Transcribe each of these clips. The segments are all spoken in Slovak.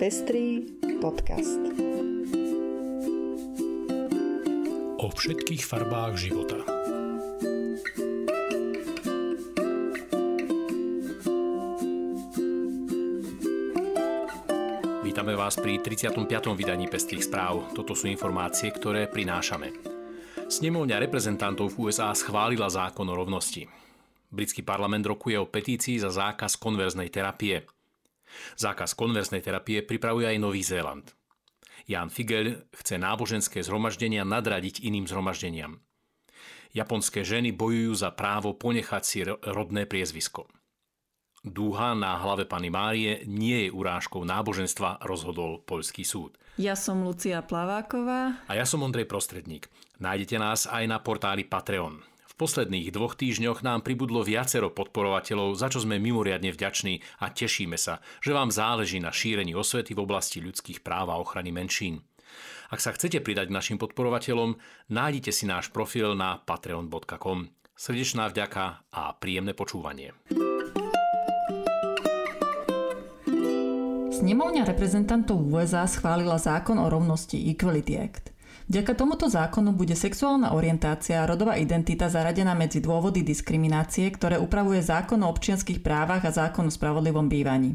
Pestrý podcast. O všetkých farbách života. Vítame vás pri 35. vydaní Pestrých správ. Toto sú informácie, ktoré prinášame. Snemovňa reprezentantov v USA schválila zákon o rovnosti. Britský parlament rokuje o petícii za zákaz konverznej terapie – Zákaz konverznej terapie pripravuje aj Nový Zéland. Jan Figel chce náboženské zhromaždenia nadradiť iným zhromaždeniam. Japonské ženy bojujú za právo ponechať si rodné priezvisko. Dúha na hlave Pany Márie nie je urážkou náboženstva, rozhodol poľský súd. Ja som Lucia Plaváková. A ja som Ondrej Prostredník. Nájdete nás aj na portáli Patreon posledných dvoch týždňoch nám pribudlo viacero podporovateľov, za čo sme mimoriadne vďační a tešíme sa, že vám záleží na šírení osvety v oblasti ľudských práv a ochrany menšín. Ak sa chcete pridať našim podporovateľom, nájdite si náš profil na patreon.com. Srdečná vďaka a príjemné počúvanie. Snemovňa reprezentantov USA schválila zákon o rovnosti Equality Act. Vďaka tomuto zákonu bude sexuálna orientácia a rodová identita zaradená medzi dôvody diskriminácie, ktoré upravuje zákon o občianských právach a zákon o spravodlivom bývaní.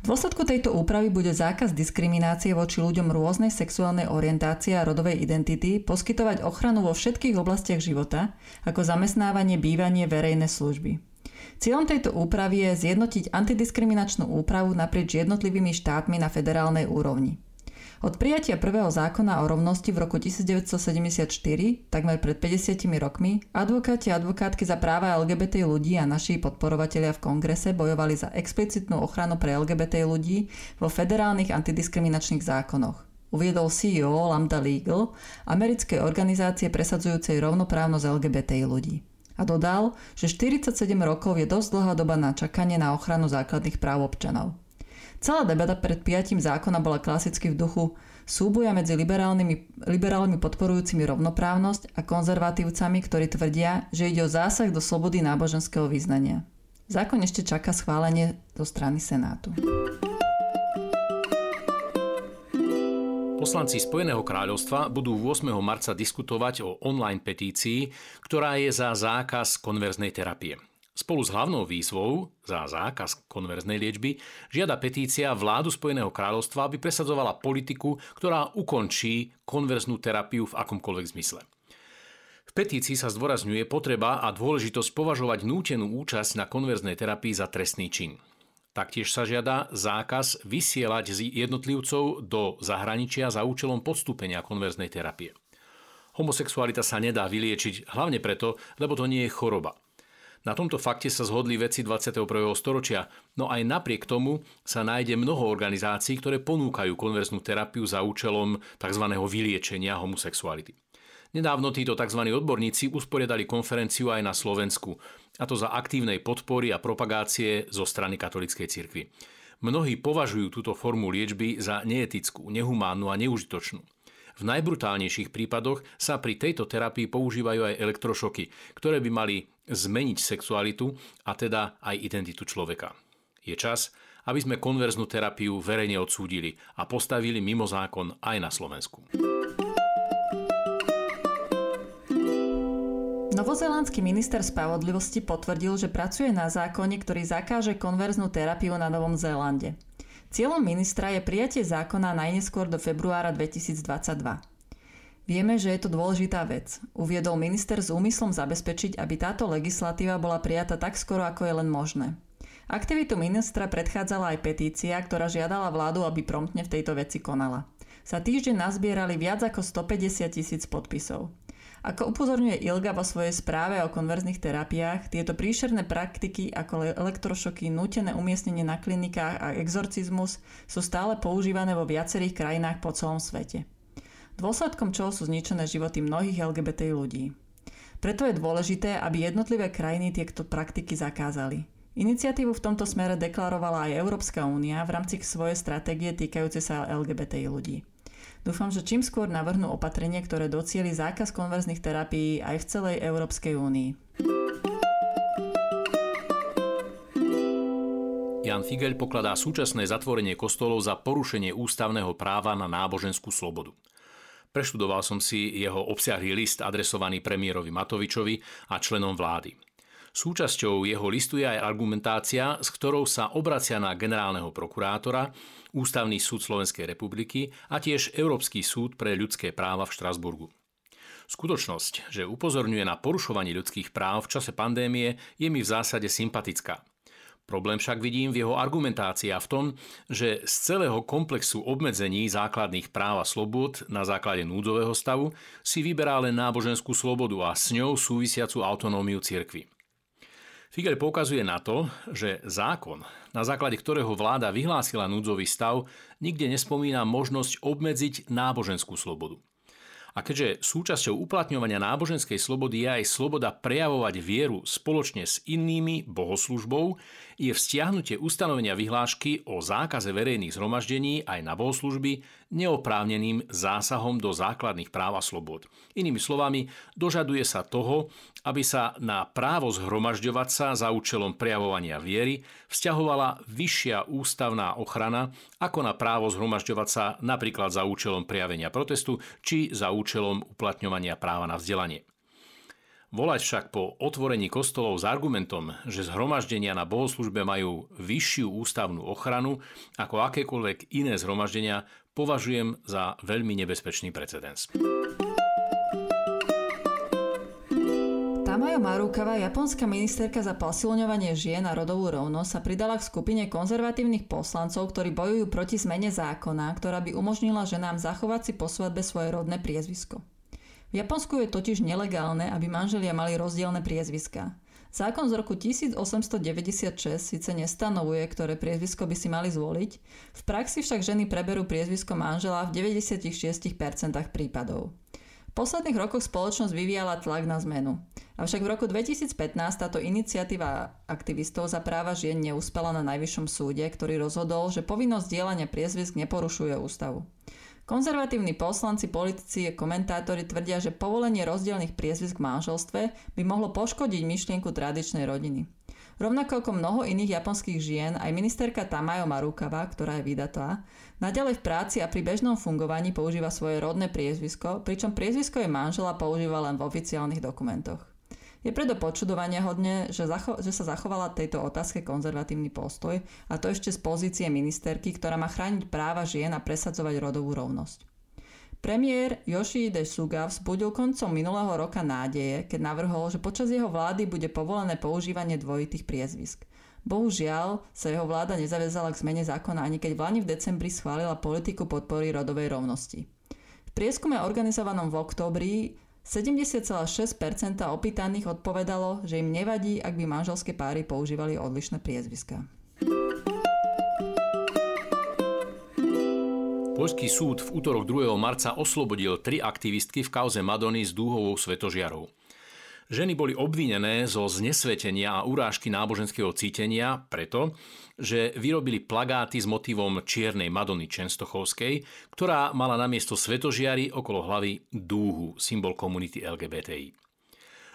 V dôsledku tejto úpravy bude zákaz diskriminácie voči ľuďom rôznej sexuálnej orientácie a rodovej identity poskytovať ochranu vo všetkých oblastiach života, ako zamestnávanie, bývanie, verejné služby. Cieľom tejto úpravy je zjednotiť antidiskriminačnú úpravu naprieč jednotlivými štátmi na federálnej úrovni. Od prijatia prvého zákona o rovnosti v roku 1974, takmer pred 50 rokmi, advokáti a advokátky za práva LGBT ľudí a naši podporovatelia v kongrese bojovali za explicitnú ochranu pre LGBT ľudí vo federálnych antidiskriminačných zákonoch. Uviedol CEO Lambda Legal, americkej organizácie presadzujúcej rovnoprávnosť LGBT ľudí. A dodal, že 47 rokov je dosť dlhá doba na čakanie na ochranu základných práv občanov. Celá debata pred prijatím zákona bola klasicky v duchu súboja medzi liberálnymi, liberálmi podporujúcimi rovnoprávnosť a konzervatívcami, ktorí tvrdia, že ide o zásah do slobody náboženského vyznania. Zákon ešte čaká schválenie zo strany Senátu. Poslanci Spojeného kráľovstva budú 8. marca diskutovať o online petícii, ktorá je za zákaz konverznej terapie. Spolu s hlavnou výzvou za zákaz konverznej liečby žiada petícia vládu Spojeného kráľovstva, aby presadzovala politiku, ktorá ukončí konverznú terapiu v akomkoľvek zmysle. V petícii sa zdôrazňuje potreba a dôležitosť považovať nútenú účasť na konverznej terapii za trestný čin. Taktiež sa žiada zákaz vysielať z jednotlivcov do zahraničia za účelom podstúpenia konverznej terapie. Homosexualita sa nedá vyliečiť hlavne preto, lebo to nie je choroba – na tomto fakte sa zhodli veci 21. storočia, no aj napriek tomu sa nájde mnoho organizácií, ktoré ponúkajú konverznú terapiu za účelom tzv. vyliečenia homosexuality. Nedávno títo tzv. odborníci usporiadali konferenciu aj na Slovensku, a to za aktívnej podpory a propagácie zo strany katolíckej cirkvi. Mnohí považujú túto formu liečby za neetickú, nehumánnu a neužitočnú. V najbrutálnejších prípadoch sa pri tejto terapii používajú aj elektrošoky, ktoré by mali zmeniť sexualitu a teda aj identitu človeka. Je čas, aby sme konverznú terapiu verejne odsúdili a postavili mimo zákon aj na Slovensku. Novozelandský minister spravodlivosti potvrdil, že pracuje na zákone, ktorý zakáže konverznú terapiu na Novom Zélande. Cieľom ministra je prijatie zákona najneskôr do februára 2022. Vieme, že je to dôležitá vec. Uviedol minister s úmyslom zabezpečiť, aby táto legislatíva bola prijata tak skoro, ako je len možné. Aktivitu ministra predchádzala aj petícia, ktorá žiadala vládu, aby promptne v tejto veci konala. Za týždeň nazbierali viac ako 150 tisíc podpisov. Ako upozorňuje Ilga vo svojej správe o konverzných terapiách, tieto príšerné praktiky ako elektrošoky, nútené umiestnenie na klinikách a exorcizmus sú stále používané vo viacerých krajinách po celom svete. Dôsledkom čoho sú zničené životy mnohých LGBT ľudí. Preto je dôležité, aby jednotlivé krajiny tieto praktiky zakázali. Iniciatívu v tomto smere deklarovala aj Európska únia v rámci svojej stratégie týkajúce sa LGBT ľudí. Dúfam, že čím skôr navrhnú opatrenie, ktoré docieli zákaz konverzných terapií aj v celej Európskej únii. Jan Figel pokladá súčasné zatvorenie kostolov za porušenie ústavného práva na náboženskú slobodu. Preštudoval som si jeho obsiahlý list adresovaný premiérovi Matovičovi a členom vlády. Súčasťou jeho listu je aj argumentácia, s ktorou sa obracia na generálneho prokurátora, Ústavný súd Slovenskej republiky a tiež Európsky súd pre ľudské práva v Štrasburgu. Skutočnosť, že upozorňuje na porušovanie ľudských práv v čase pandémie, je mi v zásade sympatická. Problém však vidím v jeho argumentácii a v tom, že z celého komplexu obmedzení základných práv a slobod na základe núdzového stavu si vyberá len náboženskú slobodu a s ňou súvisiacu autonómiu cirkvy. Figel poukazuje na to, že zákon, na základe ktorého vláda vyhlásila núdzový stav, nikde nespomína možnosť obmedziť náboženskú slobodu. A keďže súčasťou uplatňovania náboženskej slobody je aj sloboda prejavovať vieru spoločne s inými bohoslužbou, je vzťahnutie ustanovenia vyhlášky o zákaze verejných zhromaždení aj na bohoslužby neoprávneným zásahom do základných práv a slobod. Inými slovami, dožaduje sa toho, aby sa na právo zhromažďovať sa za účelom prejavovania viery vzťahovala vyššia ústavná ochrana ako na právo zhromažďovať sa napríklad za účelom prejavenia protestu či za účelom uplatňovania práva na vzdelanie. Volať však po otvorení kostolov s argumentom, že zhromaždenia na bohoslužbe majú vyššiu ústavnú ochranu ako akékoľvek iné zhromaždenia, považujem za veľmi nebezpečný precedens. Tamayo Marukava, japonská ministerka za posilňovanie žien a rodovú rovnosť, sa pridala k skupine konzervatívnych poslancov, ktorí bojujú proti zmene zákona, ktorá by umožnila ženám zachovať si po svadbe svoje rodné priezvisko. V Japonsku je totiž nelegálne, aby manželia mali rozdielne priezviská. Zákon z roku 1896 síce nestanovuje, ktoré priezvisko by si mali zvoliť, v praxi však ženy preberú priezvisko manžela v 96% prípadov. V posledných rokoch spoločnosť vyvíjala tlak na zmenu. Avšak v roku 2015 táto iniciatíva aktivistov za práva žien neúspela na Najvyššom súde, ktorý rozhodol, že povinnosť dielania priezvisk neporušuje ústavu. Konzervatívni poslanci, politici a komentátori tvrdia, že povolenie rozdielných priezvisk v manželstve by mohlo poškodiť myšlienku tradičnej rodiny. Rovnako ako mnoho iných japonských žien, aj ministerka Tamayo Marukava, ktorá je vydatá, naďalej v práci a pri bežnom fungovaní používa svoje rodné priezvisko, pričom priezvisko jej manžela používa len v oficiálnych dokumentoch. Je preto počudovania hodne, že, zacho- že sa zachovala tejto otázke konzervatívny postoj a to ešte z pozície ministerky, ktorá má chrániť práva žien a presadzovať rodovú rovnosť. Premiér Yoshihide Suga vzbudil koncom minulého roka nádeje, keď navrhol, že počas jeho vlády bude povolené používanie dvojitých priezvisk. Bohužiaľ sa jeho vláda nezavezala k zmene zákona ani keď v v decembri schválila politiku podpory rodovej rovnosti. V prieskume organizovanom v októbri 70,6% opýtaných odpovedalo, že im nevadí, ak by manželské páry používali odlišné priezviská. Poľský súd v útorok 2. marca oslobodil tri aktivistky v kauze Madony s dúhovou svetožiarou. Ženy boli obvinené zo znesvetenia a urážky náboženského cítenia preto, že vyrobili plagáty s motivom čiernej Madony Čenstochovskej, ktorá mala na miesto svetožiary okolo hlavy dúhu, symbol komunity LGBTI.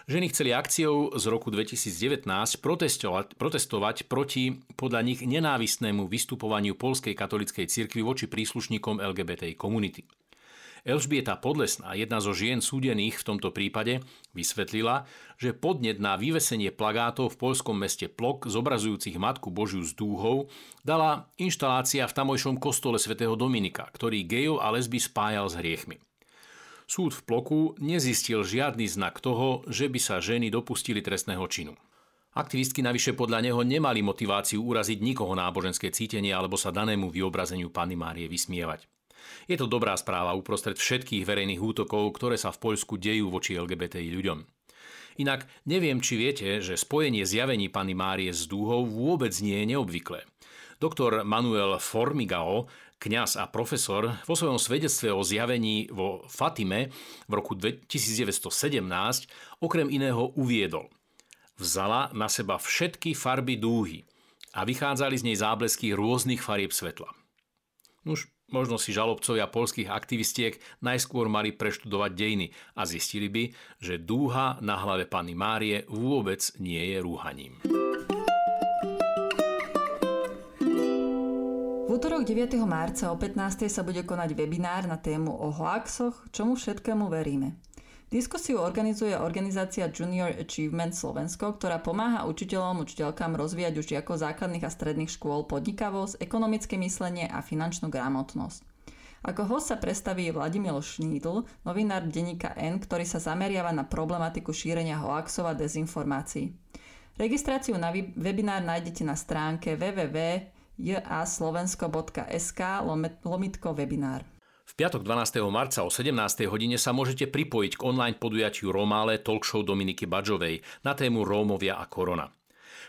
Ženy chceli akciou z roku 2019 protestovať, protestovať proti podľa nich nenávistnému vystupovaniu polskej katolickej cirkvi voči príslušníkom LGBTI komunity. Elžbieta Podlesná, jedna zo žien súdených v tomto prípade, vysvetlila, že podnet na vyvesenie plagátov v poľskom meste Plok zobrazujúcich Matku Božiu s dúhou dala inštalácia v tamojšom kostole svätého Dominika, ktorý gejov a lesby spájal s hriechmi. Súd v Ploku nezistil žiadny znak toho, že by sa ženy dopustili trestného činu. Aktivistky navyše podľa neho nemali motiváciu uraziť nikoho náboženské cítenie alebo sa danému vyobrazeniu Panny Márie vysmievať. Je to dobrá správa uprostred všetkých verejných útokov, ktoré sa v Poľsku dejú voči LGBTI ľuďom. Inak neviem, či viete, že spojenie zjavení Pany Márie s dúhou vôbec nie je neobvyklé. Doktor Manuel Formigao, kňaz a profesor, vo svojom svedectve o zjavení vo Fatime v roku 1917 okrem iného uviedol. Vzala na seba všetky farby dúhy a vychádzali z nej záblesky rôznych farieb svetla. Už Možno si žalobcovia polských aktivistiek najskôr mali preštudovať dejiny a zistili by, že dúha na hlave Panny Márie vôbec nie je rúhaním. útorok 9. marca o 15. sa bude konať webinár na tému o hoaxoch, čomu všetkému veríme. Diskusiu organizuje organizácia Junior Achievement Slovensko, ktorá pomáha učiteľom, učiteľkám rozvíjať už žiakov základných a stredných škôl podnikavosť, ekonomické myslenie a finančnú gramotnosť. Ako host sa predstaví Vladimír Šnídl, novinár denníka N, ktorý sa zameriava na problematiku šírenia hoaxov a dezinformácií. Registráciu na webinár nájdete na stránke www jaslovensko.sk lomitko webinár. Piatok 12. marca o 17. hodine sa môžete pripojiť k online podujatiu Romále talk show Dominiky Badžovej na tému Rómovia a korona.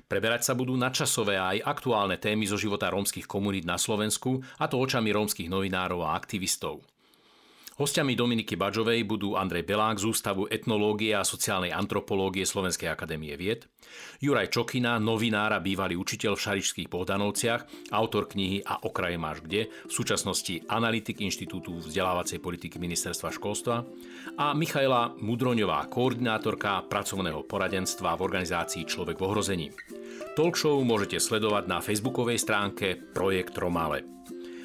Preberať sa budú nadčasové a aj aktuálne témy zo života rómskych komunít na Slovensku, a to očami rómskych novinárov a aktivistov. Hostiami Dominiky Badžovej budú Andrej Belák z Ústavu etnológie a sociálnej antropológie Slovenskej akadémie vied, Juraj Čokina, novinár a bývalý učiteľ v Šaričských Pohdanovciach, autor knihy A okraje máš kde, v súčasnosti analytik Inštitútu vzdelávacej politiky Ministerstva školstva a Michaela Mudroňová, koordinátorka pracovného poradenstva v organizácii Človek v ohrození. Talk show môžete sledovať na facebookovej stránke Projekt Romále.